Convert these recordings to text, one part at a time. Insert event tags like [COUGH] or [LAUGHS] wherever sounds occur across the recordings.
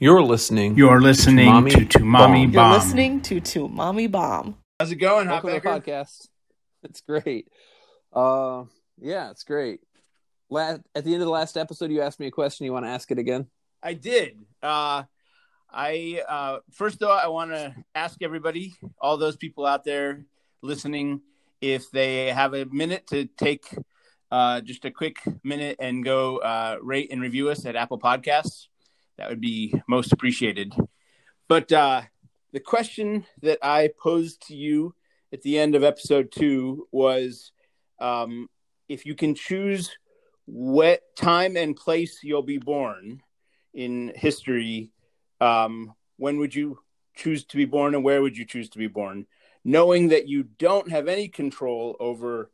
You're listening. You're listening Mommy to, to Mommy Bomb. You're listening to To Mommy Bomb. How's it going, Welcome to the podcast. [LAUGHS] It's great. Uh, yeah, it's great. Last, at the end of the last episode, you asked me a question. You want to ask it again? I did. Uh, I uh, first though, I want to ask everybody, all those people out there listening, if they have a minute to take uh, just a quick minute and go uh, rate and review us at Apple Podcasts. That would be most appreciated. But uh, the question that I posed to you at the end of episode two was um, if you can choose what time and place you'll be born in history, um, when would you choose to be born and where would you choose to be born? Knowing that you don't have any control over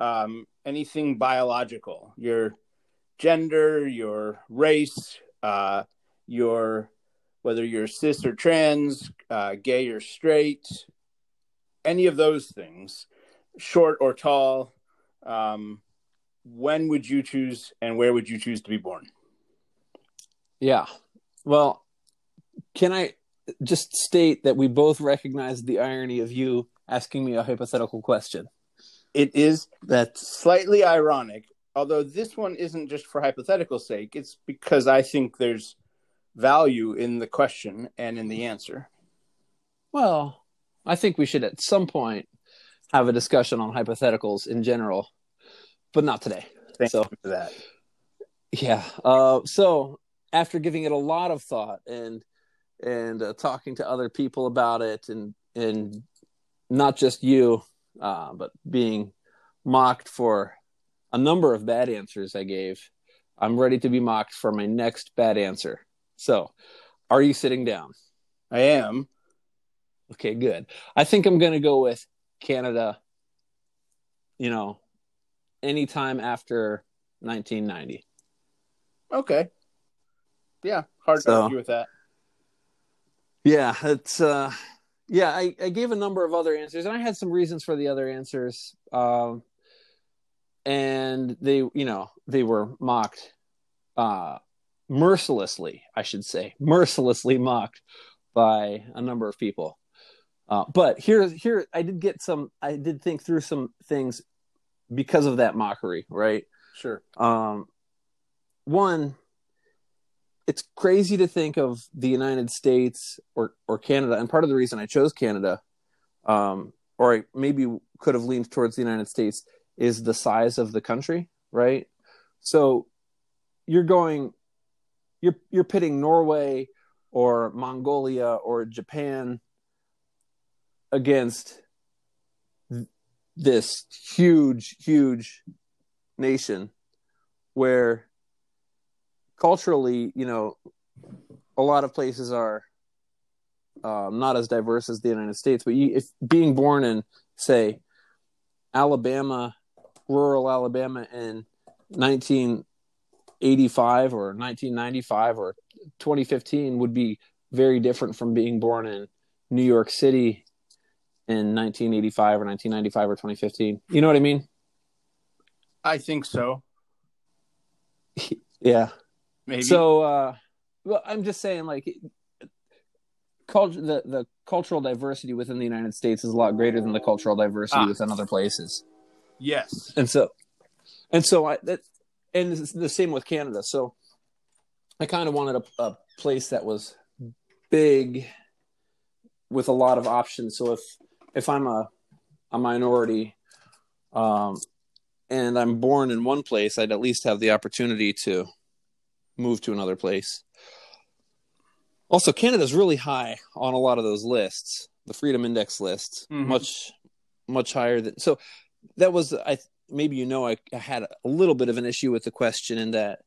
um, anything biological, your gender, your race, uh, your whether you're cis or trans, uh, gay or straight, any of those things, short or tall. Um, when would you choose and where would you choose to be born? Yeah. Well, can I just state that we both recognize the irony of you asking me a hypothetical question? It is That's slightly ironic, although this one isn't just for hypothetical sake. It's because I think there's value in the question and in the answer. well, I think we should at some point have a discussion on hypotheticals in general, but not today. Thank So- you for that. Yeah. Uh, so after giving it a lot of thought and and uh, talking to other people about it, and and not just you, uh, but being mocked for a number of bad answers I gave, I'm ready to be mocked for my next bad answer. So, are you sitting down? I am. Okay, good. I think I'm going to go with Canada. You know, anytime after 1990. Okay. Yeah, hard to So- argue with that. Yeah, it's uh yeah, I, I gave a number of other answers and I had some reasons for the other answers. Um and they you know, they were mocked uh mercilessly, I should say, mercilessly mocked by a number of people. Uh but here here I did get some I did think through some things because of that mockery, right? Sure. um, one it's crazy to think of the united states or, or canada and part of the reason i chose canada um, or I maybe could have leaned towards the united states is the size of the country right so you're going you're you're pitting norway or mongolia or japan against th- this huge huge nation where culturally, you know, a lot of places are um, not as diverse as the United States. But you, if being born in, say, Alabama, rural Alabama in 1985 or 1995 or 2015 would be very different from being born in New York City in 1985 or 1995 or 2015. You know what I mean? I think so. [LAUGHS] Yeah. Maybe. So, uh, well, I'm just saying, like, culture, the the cultural diversity within the United States is a lot greater than the cultural diversity Ah. within other places, yes. and so, and so I that, and it's the same with Canada. So, I kind of wanted a, a place that was big, with a lot of options. So if if I'm a a minority, um, and I'm born in one place, I'd at least have the opportunity to move to another place. Also, Canada's really high on a lot of those lists, the Freedom Index lists, Mhm. much much higher than. So that was I maybe you know I, I had a little bit of an issue with the question in that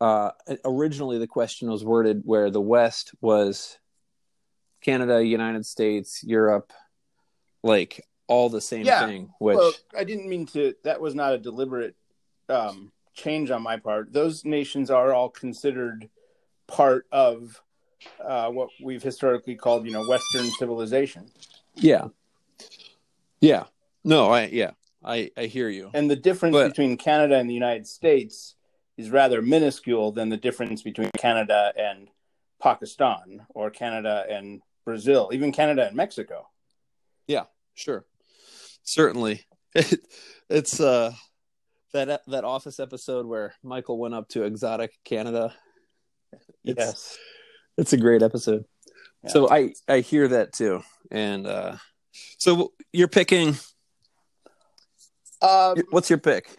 uh, originally the question was worded where the West was Canada, United States, Europe, like all the same Yeah. thing. Which Well, I didn't mean to. That was not a deliberate um, change on my part. Those nations are all considered part of uh, what we've historically called, you know, Western civilization. yeah, yeah, no, I yeah, I I hear you. And the difference But- between Canada and the United States is rather minuscule than the difference between Canada and Pakistan or Canada and Brazil, even Canada and Mexico. Yeah, sure, certainly. [LAUGHS] It, it's uh that that Office episode where Michael went up to exotic Canada. It's, yes, it's a great episode. Yeah. So I I hear that too, and uh so you're picking. Um, What's your pick?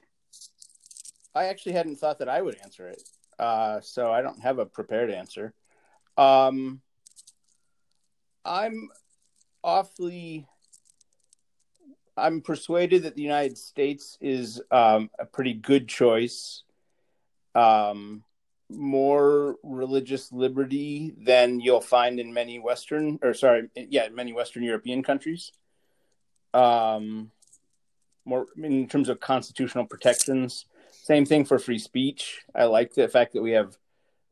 I actually hadn't thought that I would answer it, uh, so I don't have a prepared answer. Um, I'm awfully. I'm persuaded that the United States is um, a pretty good choice. Um, more religious liberty than you'll find in many Western, or sorry, yeah, many Western European countries. Um, more in terms of constitutional protections. Same thing for free speech. I like the fact that we have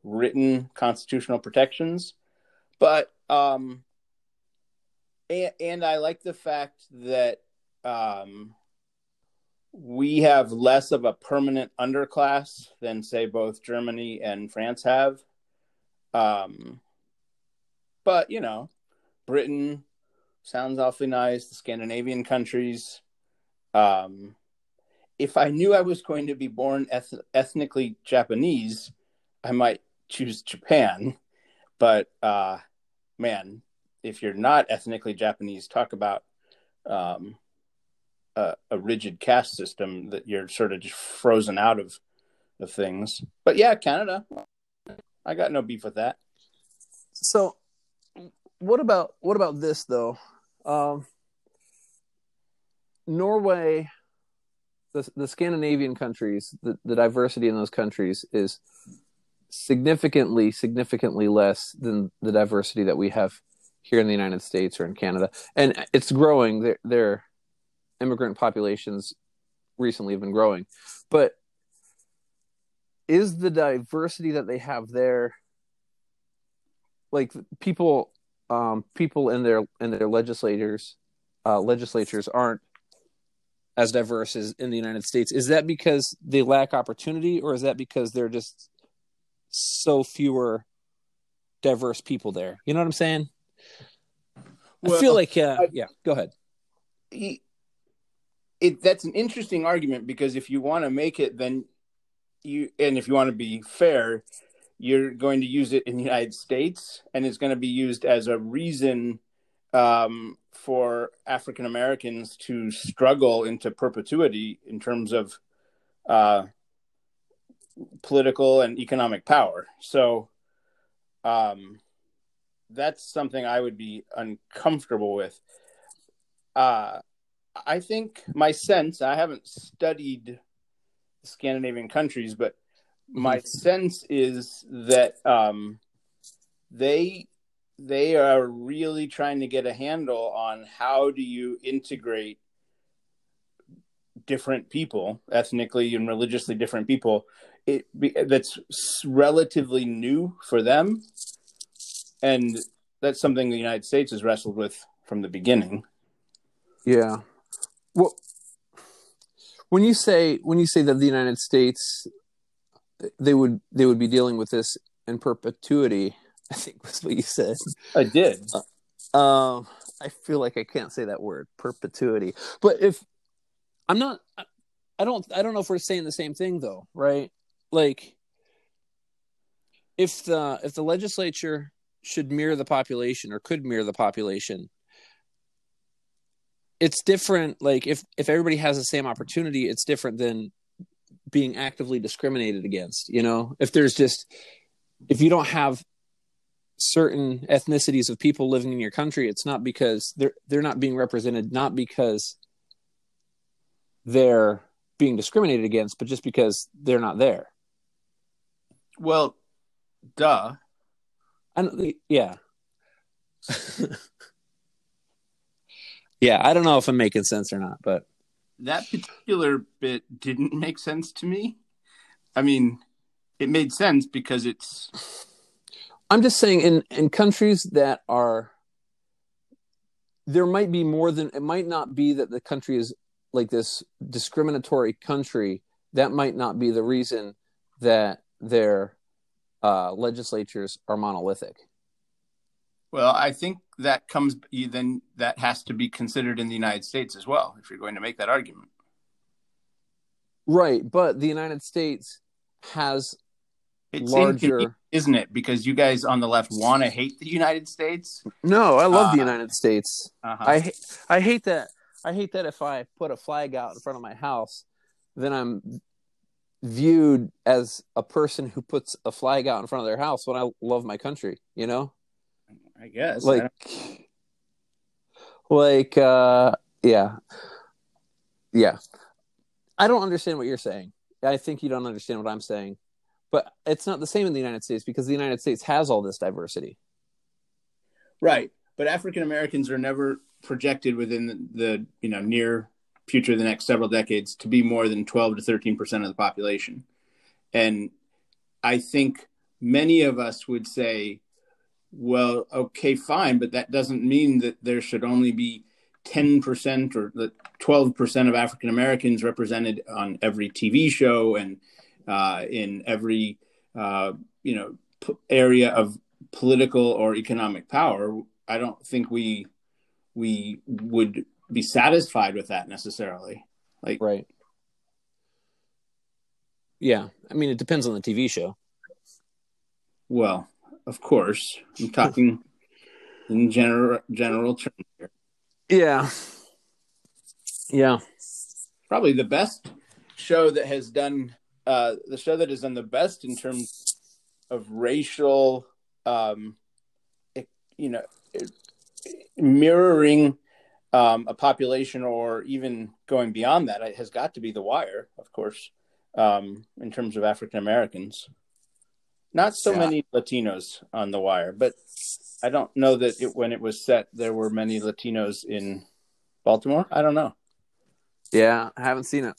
written constitutional protections, but um, and, and I like the fact that um, we have less of a permanent underclass than say both Germany and France have. Um, but you know, Britain sounds awfully nice. The Scandinavian countries. Um, if I knew I was going to be born eth- ethnically Japanese, I might choose Japan. But uh, man, if you're not ethnically Japanese, talk about um, a, a rigid caste system that you're sort of just frozen out of of things. But yeah, Canada, I got no beef with that. So, what about what about this though? Um, Norway, the the Scandinavian countries, the, the diversity in those countries is significantly significantly less than the diversity that we have here in the United States or in Canada, and it's growing. Their their immigrant populations recently have been growing, but is the diversity that they have there like people um people in their in their legislators uh legislatures aren't as diverse as in the United States. Is that because they lack opportunity or is that because they're just so fewer diverse people there? You know what I'm saying? I feel like uh, I- yeah go ahead. It that's an interesting argument because if you want to make it then you and if you want to be fair you're going to use it in the united states and it's going to be used as a reason um, for african americans to struggle into perpetuity in terms of uh, political and economic power. So um, that's something i would be uncomfortable with. Uh, I think my sense, I haven't studied Scandinavian countries, but my sense is that um, they they are really trying to get a handle on how do you integrate different people, ethnically and religiously different people. It that's relatively new for them, and that's something the United States has wrestled with from the beginning. Yeah. Well, when you say when you say that the United States they would they would be dealing with this in perpetuity, [LAUGHS] I think was what you said. I did. Um, I feel like I can't say that word perpetuity, but if I'm not, I- I don't, I don't know if we're saying the same thing though, right? Like, if the if the legislature should mirror the population or could mirror the population, it's different. Like, if if everybody has the same opportunity, it's different than being actively discriminated against. You know, if there's just if you don't have certain ethnicities of people living in your country it's not because they're they're not being represented not because they're being discriminated against but just because they're not there Well, duh. and yeah [LAUGHS] yeah i don't know if i'm making sense or not but that particular bit didn't make sense to me. I mean, it made sense because it's i'm just saying in in countries that are there might be more than it might not be that the country is like this discriminatory country that might not be the reason that they're uh, legislatures are monolithic. Well, I think that comes then that has to be considered in the United States as well if you're going to make that argument. Right, but the United States has It's larger. isn't it? Because you guys on the left want to hate the United States. No, I love the Uh, United States. Uh-huh. I I hate that. I hate that if I put a flag out in front of my house, then I'm viewed as a person who puts a flag out in front of their house when I love my country. You know, I guess. Like, don't- like, uh, yeah, yeah. I don't understand what you're saying. I think you don't understand what I'm saying, but it's not the same in the United States because the United States has all this diversity. right. But African Americans are never projected within the, the you know near future, the next several decades, to be more than 12 to 13 percent of the population. And I think many of us would say, well, okay, fine, but that doesn't mean that there should only be 10% or the 12% of African Americans represented on every TV show and uh, in every, uh, you know, p- area of political or economic power. I don't think we we would be satisfied with that necessarily. Like, Right. Yeah. I mean, it depends on the TV show. well, of course, I'm talking [LAUGHS] in general general terms here. Yeah. Yeah. probably the best show that has done uh, the show that has done the best in terms of racial, um, it- you know, it- mirroring um, a population or even going beyond that it has got to be The Wire, of course, um, in terms of African Americans. Not so Yeah. many Latinos on The Wire, but I don't know that it, when it was set there were many Latinos in Baltimore. I don't know. Yeah. I haven't seen it.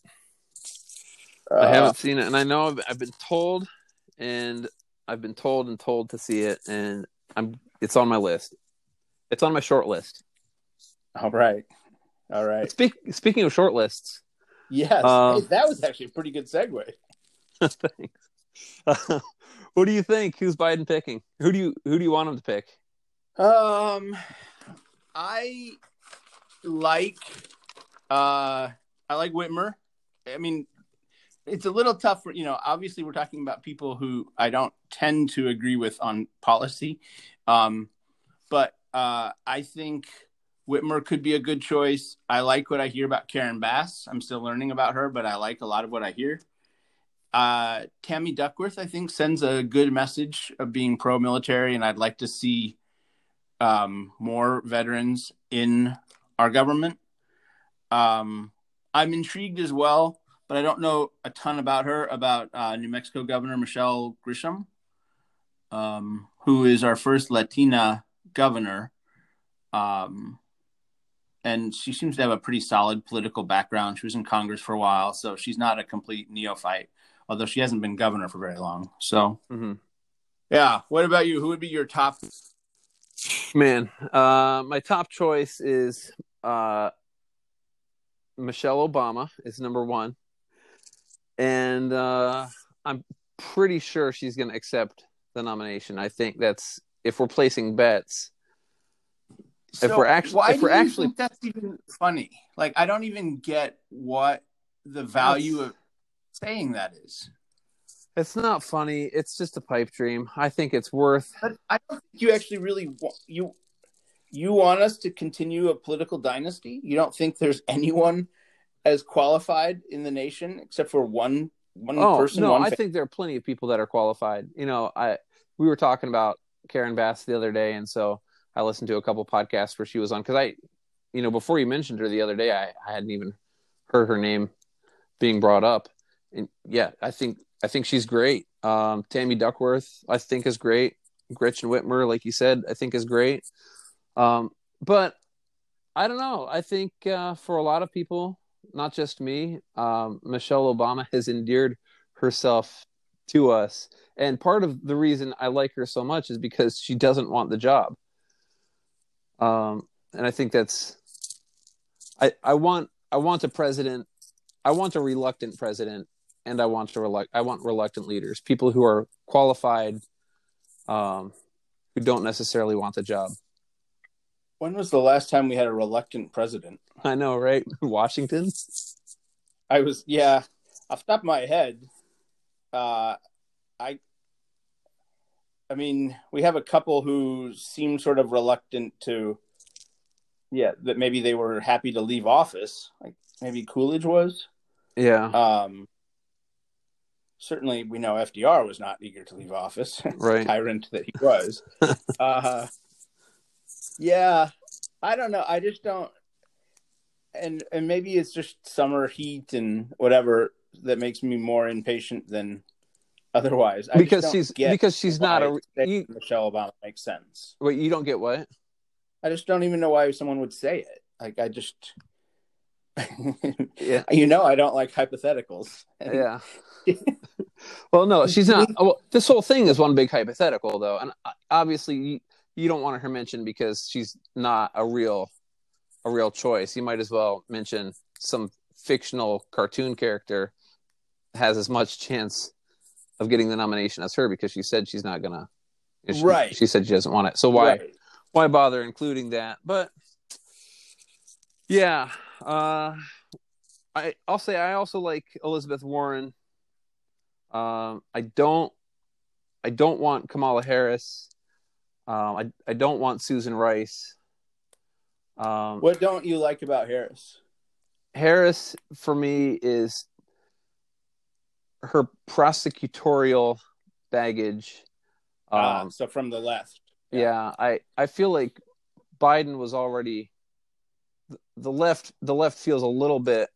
I Uh, haven't seen it. And I know I've, I've been told and I've been told and told to see it. And I'm, it's on my list. It's on my short list. All right. All right. Speak, speaking of short lists, Yes. Um, Hey, that was actually a pretty good segue. [LAUGHS] thanks. [LAUGHS] what do you think? Who's Biden picking? Who do you, who do you want him to pick? Um I like uh I like Whitmer. I mean it's a little tough for you know, obviously we're talking about people who I don't tend to agree with on policy. Um but uh I think Whitmer could be a good choice. I like what I hear about Karen Bass. I'm still learning about her, but I like a lot of what I hear. Uh, Tammy Duckworth, I think, sends a good message of being pro military, and I'd like to see um, more veterans in our government. Um, I'm intrigued as well, but I don't know a ton about her, about uh, New Mexico Governor Michelle Grisham, um, who is our first Latina governor. Um, and she seems to have a pretty solid political background. She was in Congress for a while, so she's not a complete neophyte, although she hasn't been governor for very long. So, Mm-hmm. yeah. What about you? Who would be your top? Man, uh, my top choice is uh, Michelle Obama is number one, and uh, I'm pretty sure she's going to accept the nomination. I think that's if we're placing bets. If we're actu- why if do we're you actually- think that's even funny? Like, I don't even get what the value of saying that is. It's not funny. It's just a pipe dream. I think it's worth. But I don't think you actually really want you. You want us to continue a political dynasty? You don't think there's anyone as qualified in the nation except for one one Oh person? no, one I think there are plenty of people that are qualified. You know, I we were talking about Karen Bass the other day, and so I listened to a couple podcasts where she was on because I, you know, before you mentioned her the other day, I, I hadn't even heard her name being brought up, and yeah, I think I think she's great. Um, Tammy Duckworth, I think is great. Gretchen Whitmer, like you said, I think is great. Um, but I don't know. I think uh, for a lot of people, not just me, um, Michelle Obama has endeared herself to us. And part of the reason I like her so much is because she doesn't want the job. Um, and I think that's, I, I want, I want a president, I want a reluctant president, and I want to reluct, I want reluctant leaders, people who are qualified um, who don't necessarily want the job. When was the last time we had a reluctant president? I know, right? [LAUGHS] Washington. I was yeah, off the top of my head, uh, I, I mean, we have a couple who seem sort of reluctant to, yeah, that maybe they were happy to leave office, like maybe Coolidge was. Yeah. Um, certainly, we know FDR was not eager to leave office, [LAUGHS] Right. tyrant that he was. [LAUGHS] uh, yeah, I don't know. I just don't. And and maybe it's just summer heat and whatever that makes me more impatient than otherwise. I because she's because she's not a you, Michelle Obama makes sense. wait, you don't get what? I just don't even know why someone would say it. Like I just, Yeah. [LAUGHS] you know, I don't like hypotheticals. [LAUGHS] Yeah. well, no, she's not. [LAUGHS] Well, this whole thing is one big hypothetical, though, and uh, obviously you, don't want her mentioned because she's not a real a real choice. You might as well mention some fictional cartoon character has as much chance of getting the nomination as her because she said she's not gonna. she- Right. She said she doesn't want it. So why Right. why bother including that? But yeah, uh, I I'll say I also like Elizabeth Warren. Um, I don't I don't want Kamala Harris. Um, I I don't want Susan Rice. Um, What don't you like about Harris? Harris for me is her prosecutorial baggage. Um, Ah, so from the left. yeah i i feel like biden was already the left the left feels a little bit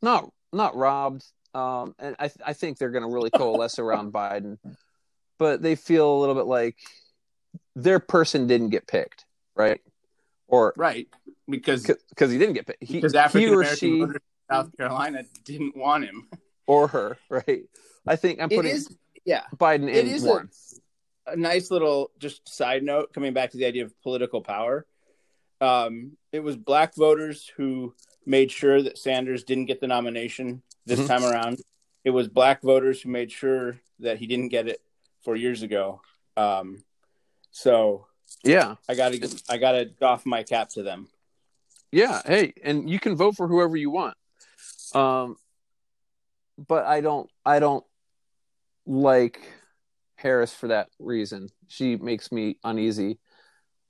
not not robbed um and i i think they're going to really coalesce around [LAUGHS] biden but they feel a little bit like their person didn't get picked right or Right. Because because he didn't get picked he, because African or American she voters in South Carolina didn't want him. or her right i think i'm putting is yeah. biden It in is warren a, a nice little just side note coming back to the idea of political power. Um, it was black voters who made sure that Sanders didn't get the nomination this Mhm. time around. It was black voters who made sure that he didn't get it four years ago. Um, so yeah I gotta I gotta doff my cap to them. Yeah, hey, and you can vote for whoever you want. Um but I don't I don't like Harris for that reason. She makes me uneasy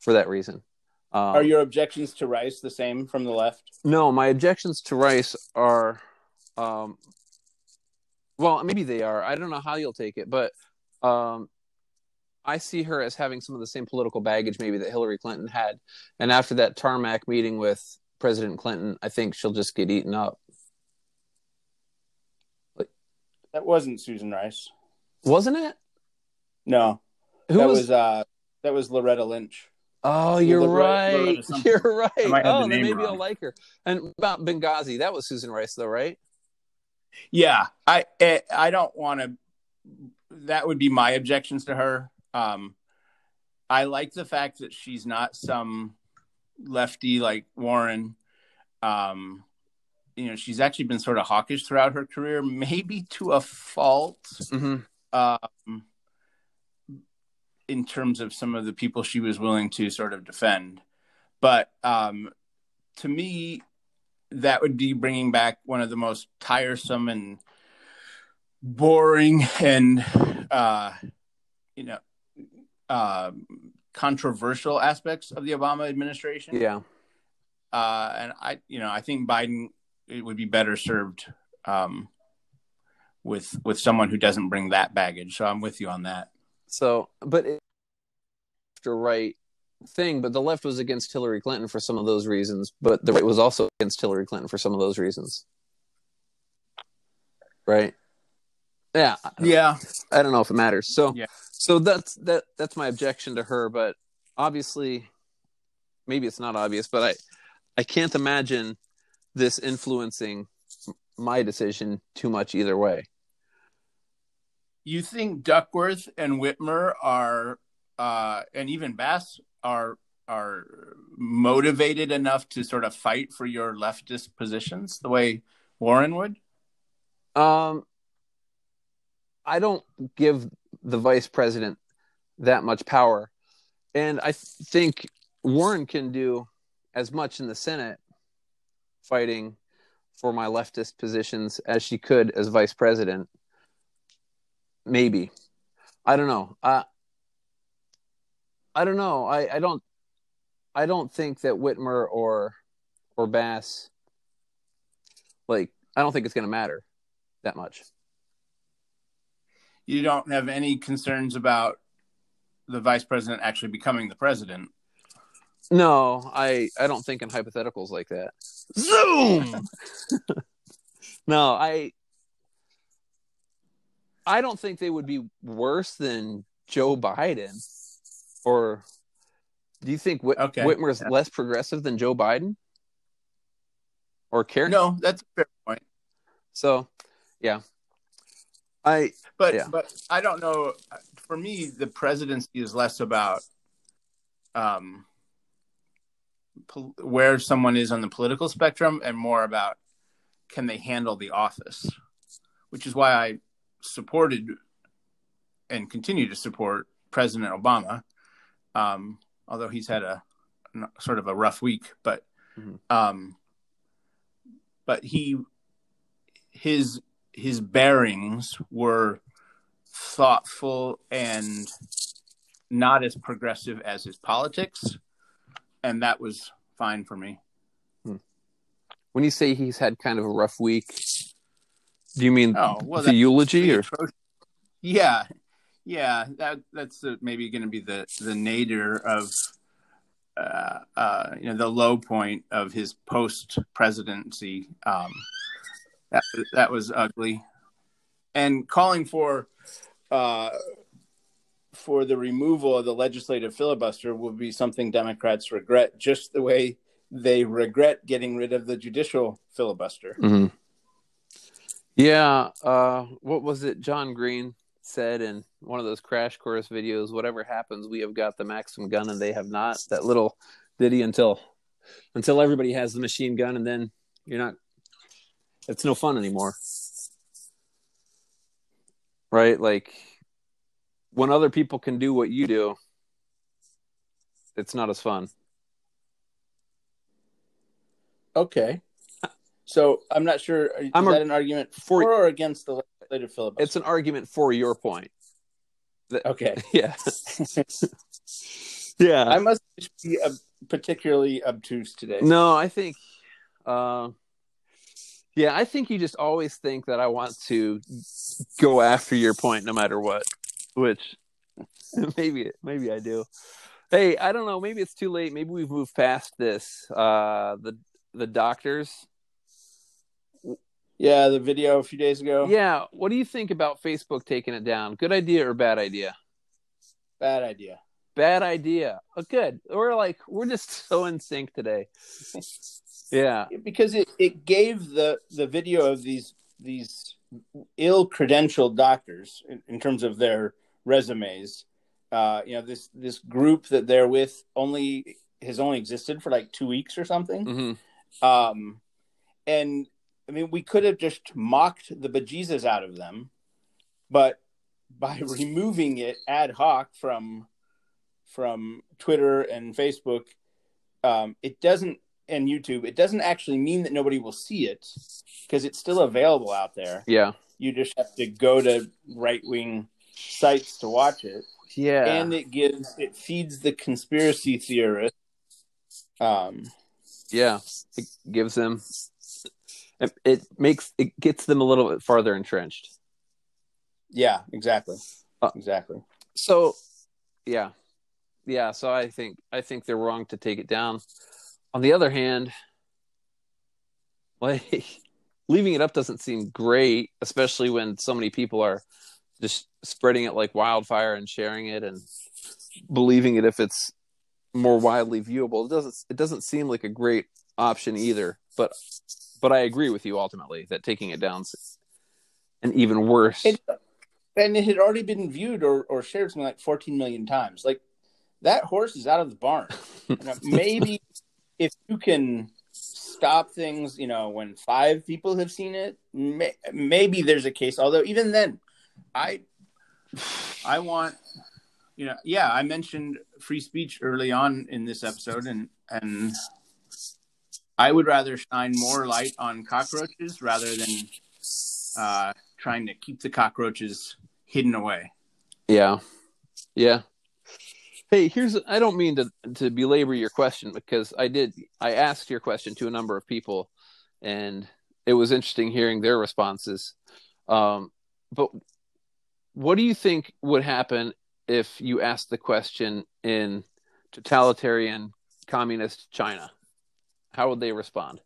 for that reason. Um, Are your objections to Rice the same from the left? No, my objections to Rice are um well, maybe they are. I don't know how you'll take it, but um I see her as having some of the same political baggage maybe that Hillary Clinton had. And after that tarmac meeting with President Clinton, I think she'll just get eaten up. That wasn't Susan Rice. Wasn't it? No, Who that was, was, uh that was Loretta Lynch. Oh, you're Loretta- right. Loretta. [LAUGHS] You're right. might Oh, the then name maybe I'll like her. And about Benghazi, that was Susan Rice, though, right? Yeah, I I, I don't want to. That would be my objections to her. Um, I like the fact that she's not some lefty like Warren. Um, you know, she's actually been sort of hawkish throughout her career, maybe to a fault. Mm-hmm. Um, in terms of some of the people she was willing to sort of defend, but um, to me, that would be bringing back one of the most tiresome and boring and uh, you know uh, controversial aspects of the Obama administration. Yeah. Uh, and I, you know, I think Biden it would be better served um, with with someone who doesn't bring that baggage. So I'm with you on that. So, but it, the right thing, but the left was against Hillary Clinton for some of those reasons, but the right was also against Hillary Clinton for some of those reasons. Right? Yeah. Yeah, I don't know if it matters. So, Yeah. So that's that that's my objection to her, but obviously maybe it's not obvious, but I I can't imagine this influencing my decision too much either way. you think Duckworth and Whitmer are, uh, and even Bass are are motivated enough to sort of fight for your leftist positions the way Warren would? Um, I don't give the vice president that much power. And I think Warren can do as much in the Senate fighting for my leftist positions as she could as vice president. Maybe. I don't know. I don't know. I, I don't I don't think that Whitmer or or Bass like I don't think it's going to matter that much. You don't have any concerns about the vice president actually becoming the president. No, I I don't think in hypotheticals like that. Zoom. [LAUGHS] no, I I don't think they would be worse than Joe Biden. Or do you think Whit- Okay. Whitmer's Yeah. less progressive than Joe Biden? Or Karen? No, that's a fair point. So, yeah. I But Yeah. but I don't know. For me, the presidency is less about um, pol- where someone is on the political spectrum and more about can they handle the office, which is why I supported and continue to support President Obama, um, although he's had a sort of a rough week, but Mhm. um, but he his his bearings were thoughtful and not as progressive as his politics, and that was fine for me. when you say he's had kind of a rough week, do you mean Oh well, the eulogy or atrocious. Yeah, yeah. That that's uh, maybe going to be the the nadir of, uh, uh, you know, the low point of his post presidency. Um, that that was ugly, and calling for, uh, for the removal of the legislative filibuster will be something Democrats regret, just the way they regret getting rid of the judicial filibuster. Mhm. Yeah, uh, what was it John Green said in one of those crash course videos, whatever happens, we have got the Maxim gun and they have not. That little ditty until until everybody has the machine gun and then you're not it's no fun anymore. Right? Like when other people can do what you do, it's not as fun. Okay. So I'm not sure. Is I'm a- that an argument for- for or against the legislative filibuster? It's an argument for your point. okay. [LAUGHS] Yeah. [LAUGHS] yeah. I must be uh, particularly obtuse today. No, I think, uh, yeah, I think you just always think that I want to go after your point no matter what, which [LAUGHS] maybe maybe I do. Hey, I don't know. Maybe it's too late. Maybe we've moved past this. Uh, the the doctors. Yeah, the video a few days ago. Yeah, what do you think about Facebook taking it down? Good idea or bad idea? Bad idea. Bad idea. Oh, good. We're like we're just [LAUGHS] so in sync today. [LAUGHS] Yeah. Because it, it gave the the video of these these ill credentialed doctors in, in terms of their resumes. Uh, you know, this this group that they're with only has only existed for like two weeks or something. hmm Um, and I mean, we could have just mocked the bejesus out of them, but by [LAUGHS] removing it ad hoc from from Twitter and Facebook, um, it doesn't and YouTube. It doesn't actually mean that nobody will see it because it's still available out there. Yeah. You just have to go to right wing sites to watch it, Yeah. and it gives it feeds the conspiracy theorist. Um, yeah it gives them it, it makes it gets them a little bit farther entrenched yeah, exactly, Uh, exactly. so yeah yeah so i think i think they're wrong to take it down on the other hand like [LAUGHS] leaving it up doesn't seem great especially when so many people are just spreading it like wildfire and sharing it and believing it if it's more widely viewable it doesn't it doesn't seem like a great option either but but i agree with you ultimately that taking it down's an even worse It, and it had already been viewed or, or shared something like 14 million times. Like that horse is out of the barn. [LAUGHS] Maybe if you can stop things, you know, when five people have seen it, may, maybe there's a case. Although even then, I I want you know, yeah, I mentioned free speech early on in this episode, and and I would rather shine more light on cockroaches rather than uh, trying to keep the cockroaches hidden away. Yeah. Yeah. Hey, here's I don't mean to to belabor your question because I did I asked your question to a number of people and it was interesting hearing their responses. Um, but what do you think would happen if you asked the question in totalitarian communist China? How would they respond?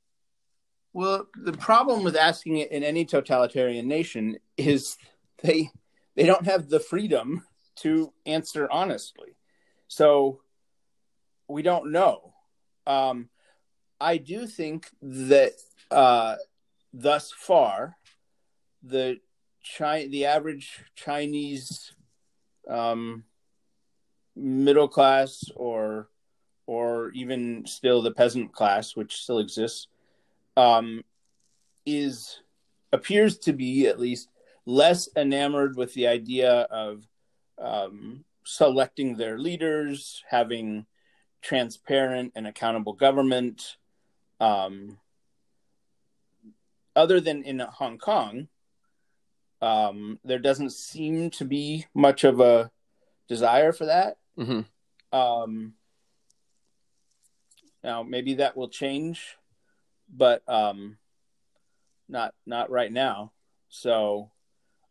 Well, the problem with asking it in any totalitarian nation is they they don't have the freedom to answer honestly. So we don't know. Um, I do think that uh, thus far, the Chi- the average Chinese um, middle class or or even still the peasant class, which still exists, um, is appears to be at least less enamored with the idea of um, selecting their leaders, having transparent and accountable government. Um, other than in Hong Kong, um, there doesn't seem to be much of a desire for that. Mm-hmm. Um, now maybe that will change, but um, not not right now. So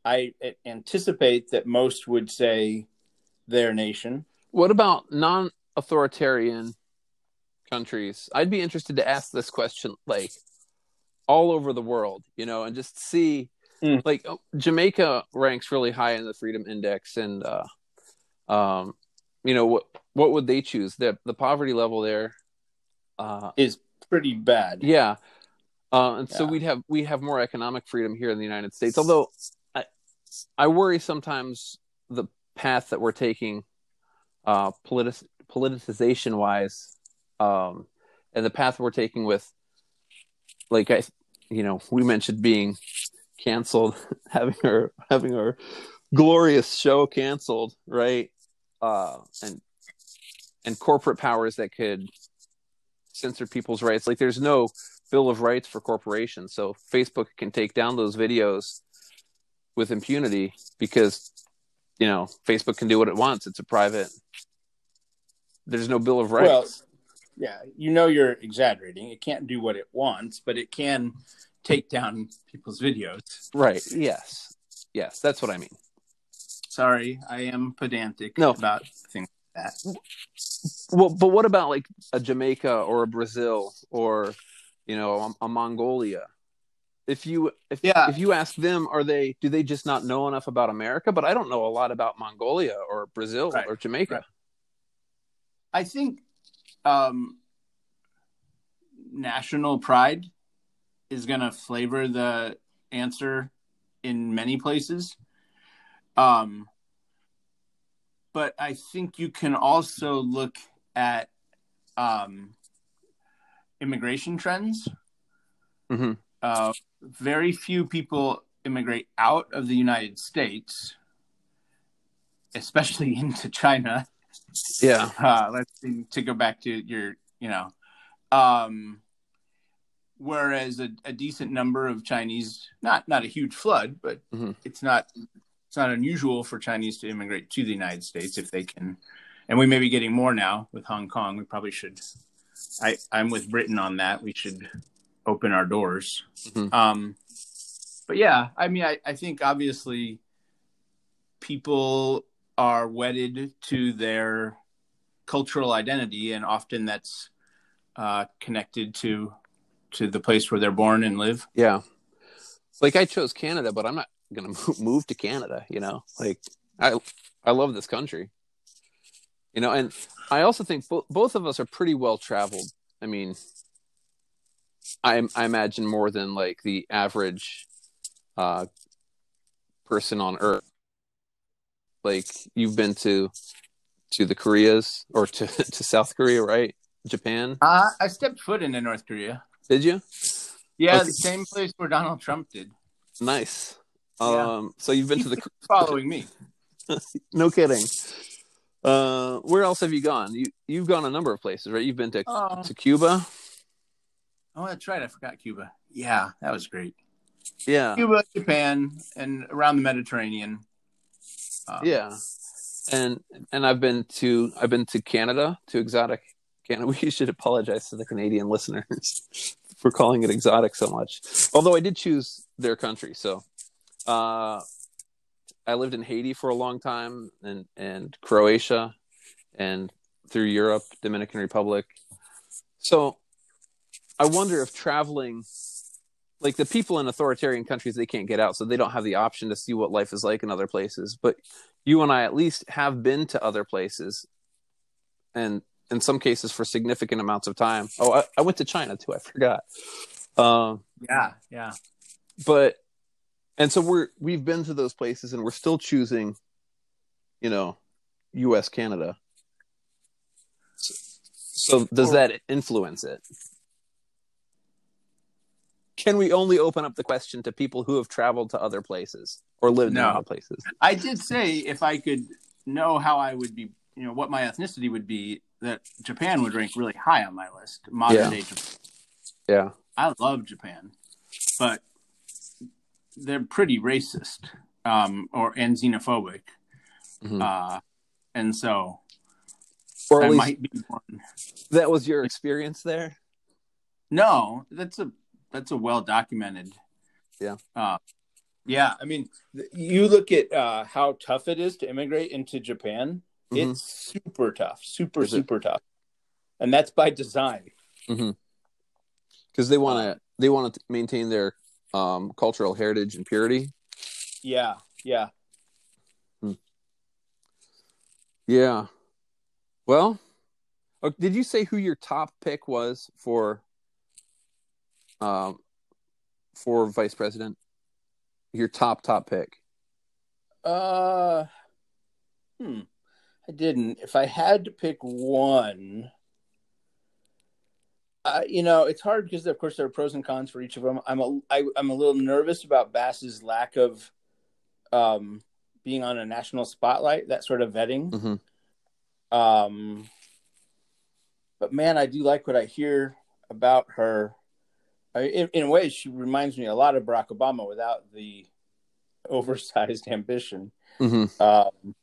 I anticipate that most would say their nation. What about non-authoritarian countries? I'd be interested to ask this question, like all over the world, you know, and just see. Mm. Like Jamaica ranks really high in the Freedom Index, and uh, um, you know what? What would they choose? the The poverty level there uh, is pretty bad. Yeah, uh, and so we'd have we have more economic freedom here in the United States. Although I I worry sometimes the path that we're taking, uh, politic politicization wise, um, and the path we're taking with, like I, you know, we mentioned being canceled, [LAUGHS] having our having our glorious show canceled, right? Uh, and and corporate powers that could censor people's rights. Like there's no bill of rights for corporations, so Facebook can take down those videos with impunity because you know Facebook can do what it wants. It's a private. There's no bill of rights. Well, yeah, you know you're exaggerating. It can't do what it wants, but it can take down people's videos. right? Yes, yes, that's what I mean. Sorry, I am pedantic No. about things like that. Well, but what about like a Jamaica or a Brazil or you know a, a Mongolia? If you if Yeah. if you ask them, are they do they just not know enough about America? But I don't know a lot about Mongolia or Brazil Right, or Jamaica. right. I think um, national pride is going to flavor the answer in many places. Um, but I think you can also look at um, immigration trends. Mhm. Uh, very few people immigrate out of the United States, especially [LAUGHS] into China Yeah, uh, let's see, to go back to your, you know, um, whereas a, a decent number of Chinese, not not a huge flood, but Mhm. it's not it's not unusual for Chinese to immigrate to the United States if they can, and we may be getting more now with Hong Kong. We probably should. I I'm with Britain on that. We should open our doors. Mhm. Um, but yeah, I mean, I, I think obviously people are wedded to their cultural identity, and often that's uh, connected to to the place where they're born and live. yeah. Like I chose Canada, but I'm not gonna [LAUGHS] move, move to Canada. You know, like I I love this country. You know, and I also think bo- both of us are pretty well traveled. I mean, I I imagine more than like the average uh, person on Earth. Like you've been to to the Koreas or to [LAUGHS] to South Korea, right? Japan. Uh, I stepped foot into North Korea. Did you? Yeah, Okay. the same place where Donald Trump did. Nice. Yeah. Um, so you've been to the Following me. [LAUGHS] no kidding. Uh, where else have you gone? You you've gone a number of places, right? You've been to Oh, to Cuba. Oh, that's right. I forgot Cuba. Yeah, that was great. Yeah, Cuba, Japan, and around the Mediterranean. Um, yeah. And and I've been to I've been to Canada to exotic Canada. [LAUGHS] We should apologize to the Canadian listeners [LAUGHS] for calling it exotic so much. Although I did choose their country, so uh, I lived in Haiti for a long time, and and Croatia, and through Europe, Dominican Republic. So I wonder if traveling, like the people in authoritarian countries, they can't get out, so they don't have the option to see what life is like in other places. But you and I at least have been to other places, and in some cases for significant amounts of time. Oh, I, I went to China too. I forgot. Um, yeah, yeah. but and so we're we've been to those places, and we're still choosing, you know, U.S. Canada. So, so does that influence it? Can we only open up the question to people who have traveled to other places or lived No. in other places? I did say if I could know how I would be, you know, what my ethnicity would be, that Japan would rank really high on my list. Modern Yeah. day Japan. Yeah. I love Japan, but they're pretty racist um, or and xenophobic, Mhm. uh, and so or at least might be one. that was your experience there. No, that's a that's a well documented. Yeah. Uh, yeah, I mean, you look at uh, how tough it is to immigrate into Japan. Mhm. It's super tough, super Is it? super tough, and that's by design. because they want to they want to maintain their um, cultural heritage and purity. Yeah, yeah. Yeah. Well, did you say who your top pick was for um for vice president? Your top top pick. Uh, hmm. I didn't. If I had to pick one, uh, you know, it's hard because of course there are pros and cons for each of them. I'm a I, I'm a little nervous about Bass's lack of um being on a national spotlight, that sort of vetting. Mhm. Um, but man, I do like what I hear about her. In, in a way, she reminds me a lot of Barack Obama without the [LAUGHS] oversized ambition. hmm Um,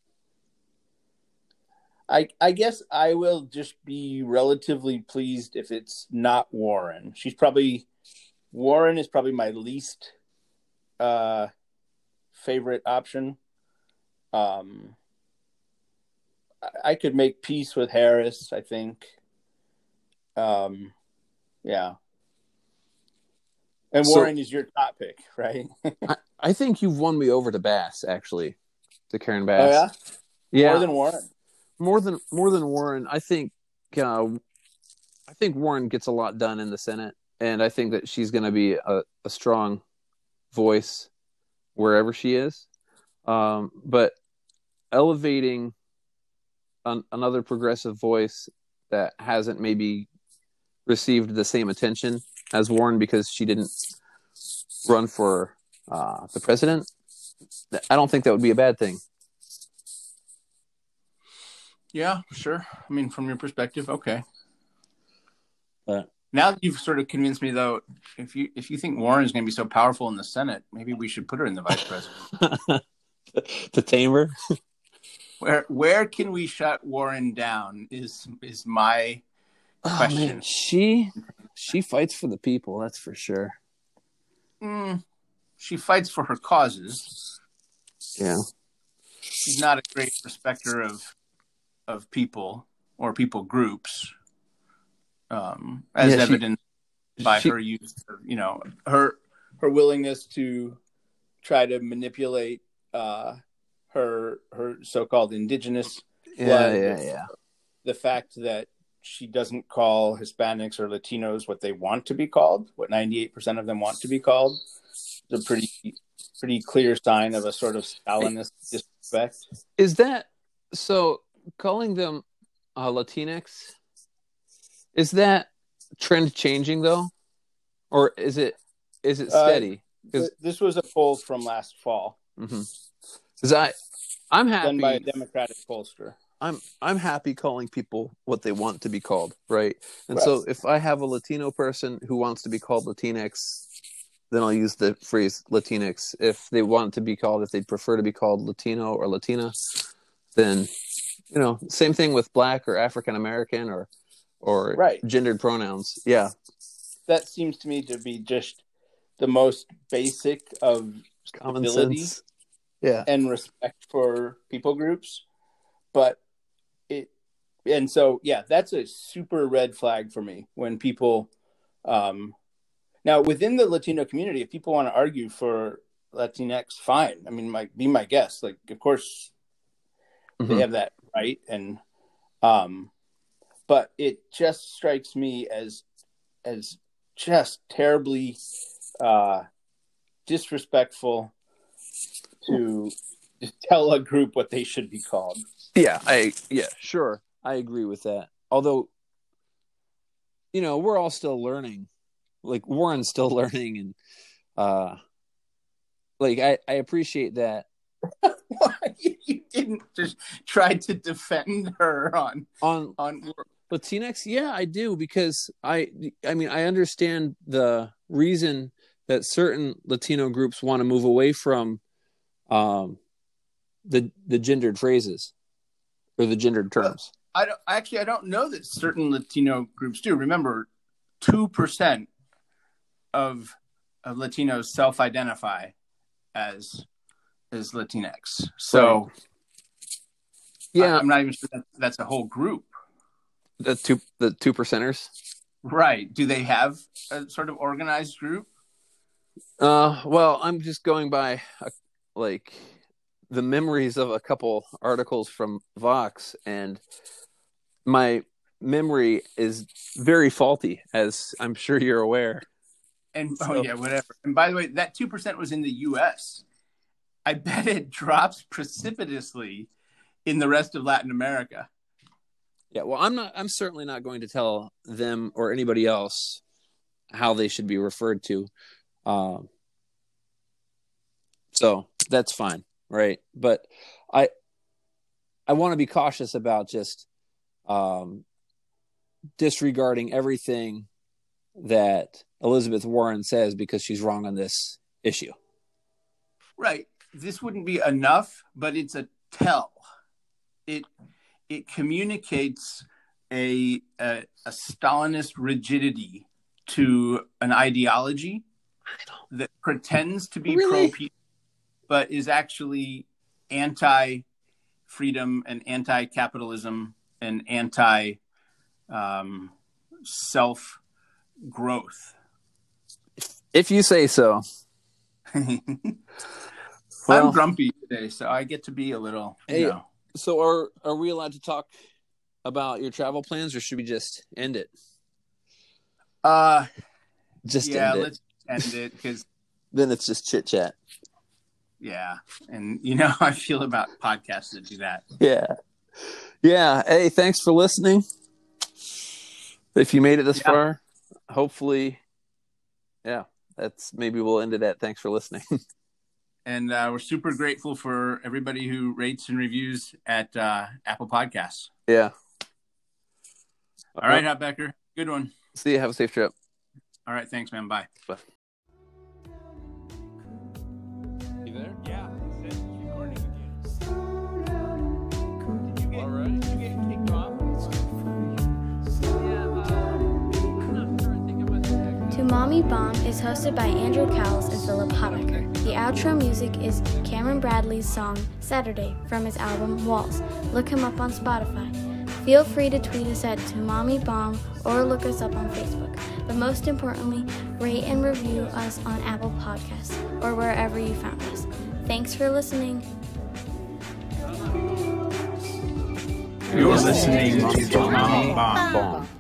I I guess I will just be relatively pleased if it's not Warren. She's probably Warren is probably my least uh, favorite option. Um, I, I could make peace with Harris. I think. Um, yeah. And So- Warren is your top pick, right? I think you've won me over to Bass, actually, to Karen Bass. Oh yeah, yeah, more than Warren. more than more than Warren. I think uh, I think Warren gets a lot done in the Senate, and I think that she's going to be a, a strong voice wherever she is. Um, but elevating an, another progressive voice that hasn't maybe received the same attention as Warren because she didn't run for uh, the president. I don't think that would be a bad thing. Yeah, sure. I mean, from your perspective, okay. But- now that you've sort of convinced me, though, if you if you think Warren is going to be so powerful in the Senate, maybe we should put her in the vice president. [LAUGHS] to tame her. where where can we shut Warren down? Is is my Oh, Question. man, she she fights for the people. That's for sure. mm, she fights for her causes. Yeah. She's not a great respecter of of people or people groups, um, as Yeah, she- evidenced by she- her use of, you know, her her willingness to try to manipulate uh, her her so-called indigenous Yeah, blood. yeah, yeah. The fact that she doesn't call Hispanics or Latinos what they want to be called, what ninety eight percent of them want to be called, It's a pretty pretty clear sign of a sort of Stalinist disrespect. Is that so? Calling them uh, Latinx is that trend changing though, or is it is it Uh, steady? 'Cause- This was a poll from last fall, Because I I'm happy. done by a Democratic pollster. I'm I'm happy calling people what they want to be called, right? And so if I have a Latino person who wants to be called Latinx, then I'll use the phrase Latinx. If they want to be called, if they'd prefer to be called Latino or Latina, then you know, same thing with Black or African American or or Right. gendered pronouns. Yeah, That seems to me to be just the most basic of common sense. Yeah, and respect for people groups but and so yeah that's a super red flag for me when people um now within the latino community if people want to argue for latinx fine i mean my be my guest like of course Mhm. they have that right and um but it just strikes me as as just terribly uh disrespectful to tell a group what they should be called Yeah, I yeah, sure. I agree with that. Although you know, we're all still learning. Like Warren's still [LAUGHS] learning and uh like I I appreciate that [LAUGHS] why you didn't just try to defend her on on on Latinx, yeah, I do because I I mean, I understand the reason that certain Latino groups want to move away from um the the gendered phrases or the gendered terms. I don't actually I don't know that certain Latino groups do. Remember, two percent of of Latinos self identify as as Latinx. So yeah, I, am not even sure that that's a whole group. the two the two percenters. Right. Do they have a sort of organized group? Uh, well, I'm just going by uh, like the memories of a couple articles from Vox, and my memory is very faulty, as I'm sure you're aware. And oh yeah, whatever. And by the way, that two percent was in the U.S. I bet it [LAUGHS] drops precipitously in the rest of Latin America. Yeah, well, I'm not. I'm certainly not going to tell them or anybody else how they should be referred to. Um, so that's fine, right? But I, I want to be cautious about just um, disregarding everything that Elizabeth Warren says because she's wrong on this issue. Right. This wouldn't be enough, but it's a tell. It it communicates a a, a Stalinist rigidity to an ideology that pretends to be Really? pro people, but is actually anti freedom and anti capitalism and anti um, self growth. If you say so. [LAUGHS] I'm grumpy today, so I get to be a little. Hey, You know. so are are we allowed to talk about your travel plans, or should we just end it? Uh, Just yeah, end it. let's end it because [LAUGHS] Then it's just chit chat. Yeah, and you know how [LAUGHS] I feel about podcasts that do that. Yeah. Yeah. Hey, thanks for listening. If you made it this Yeah. far, hopefully, yeah, that's maybe we'll end it at thanks for listening. [LAUGHS] And uh, we're super grateful for everybody who rates and reviews at uh, Apple Podcasts. yeah. All right, Habecker, good one. See you. Have a safe trip. All right, thanks, man. Bye. You there? Yeah, it's recording again. Did you get, All right. did you get kicked off? To Mommy Bomb is hosted by Andrew Cowles and Philip Habecker. The outro music is Cameron Bradley's song Saturday from his album Walls. Look him up on Spotify. Feel free to tweet us at To Mommy Bomb or look us up on Facebook. But most importantly, rate and review us on Apple Podcasts or wherever you found us. Thanks for listening. You're listening to Bomb. Bomb.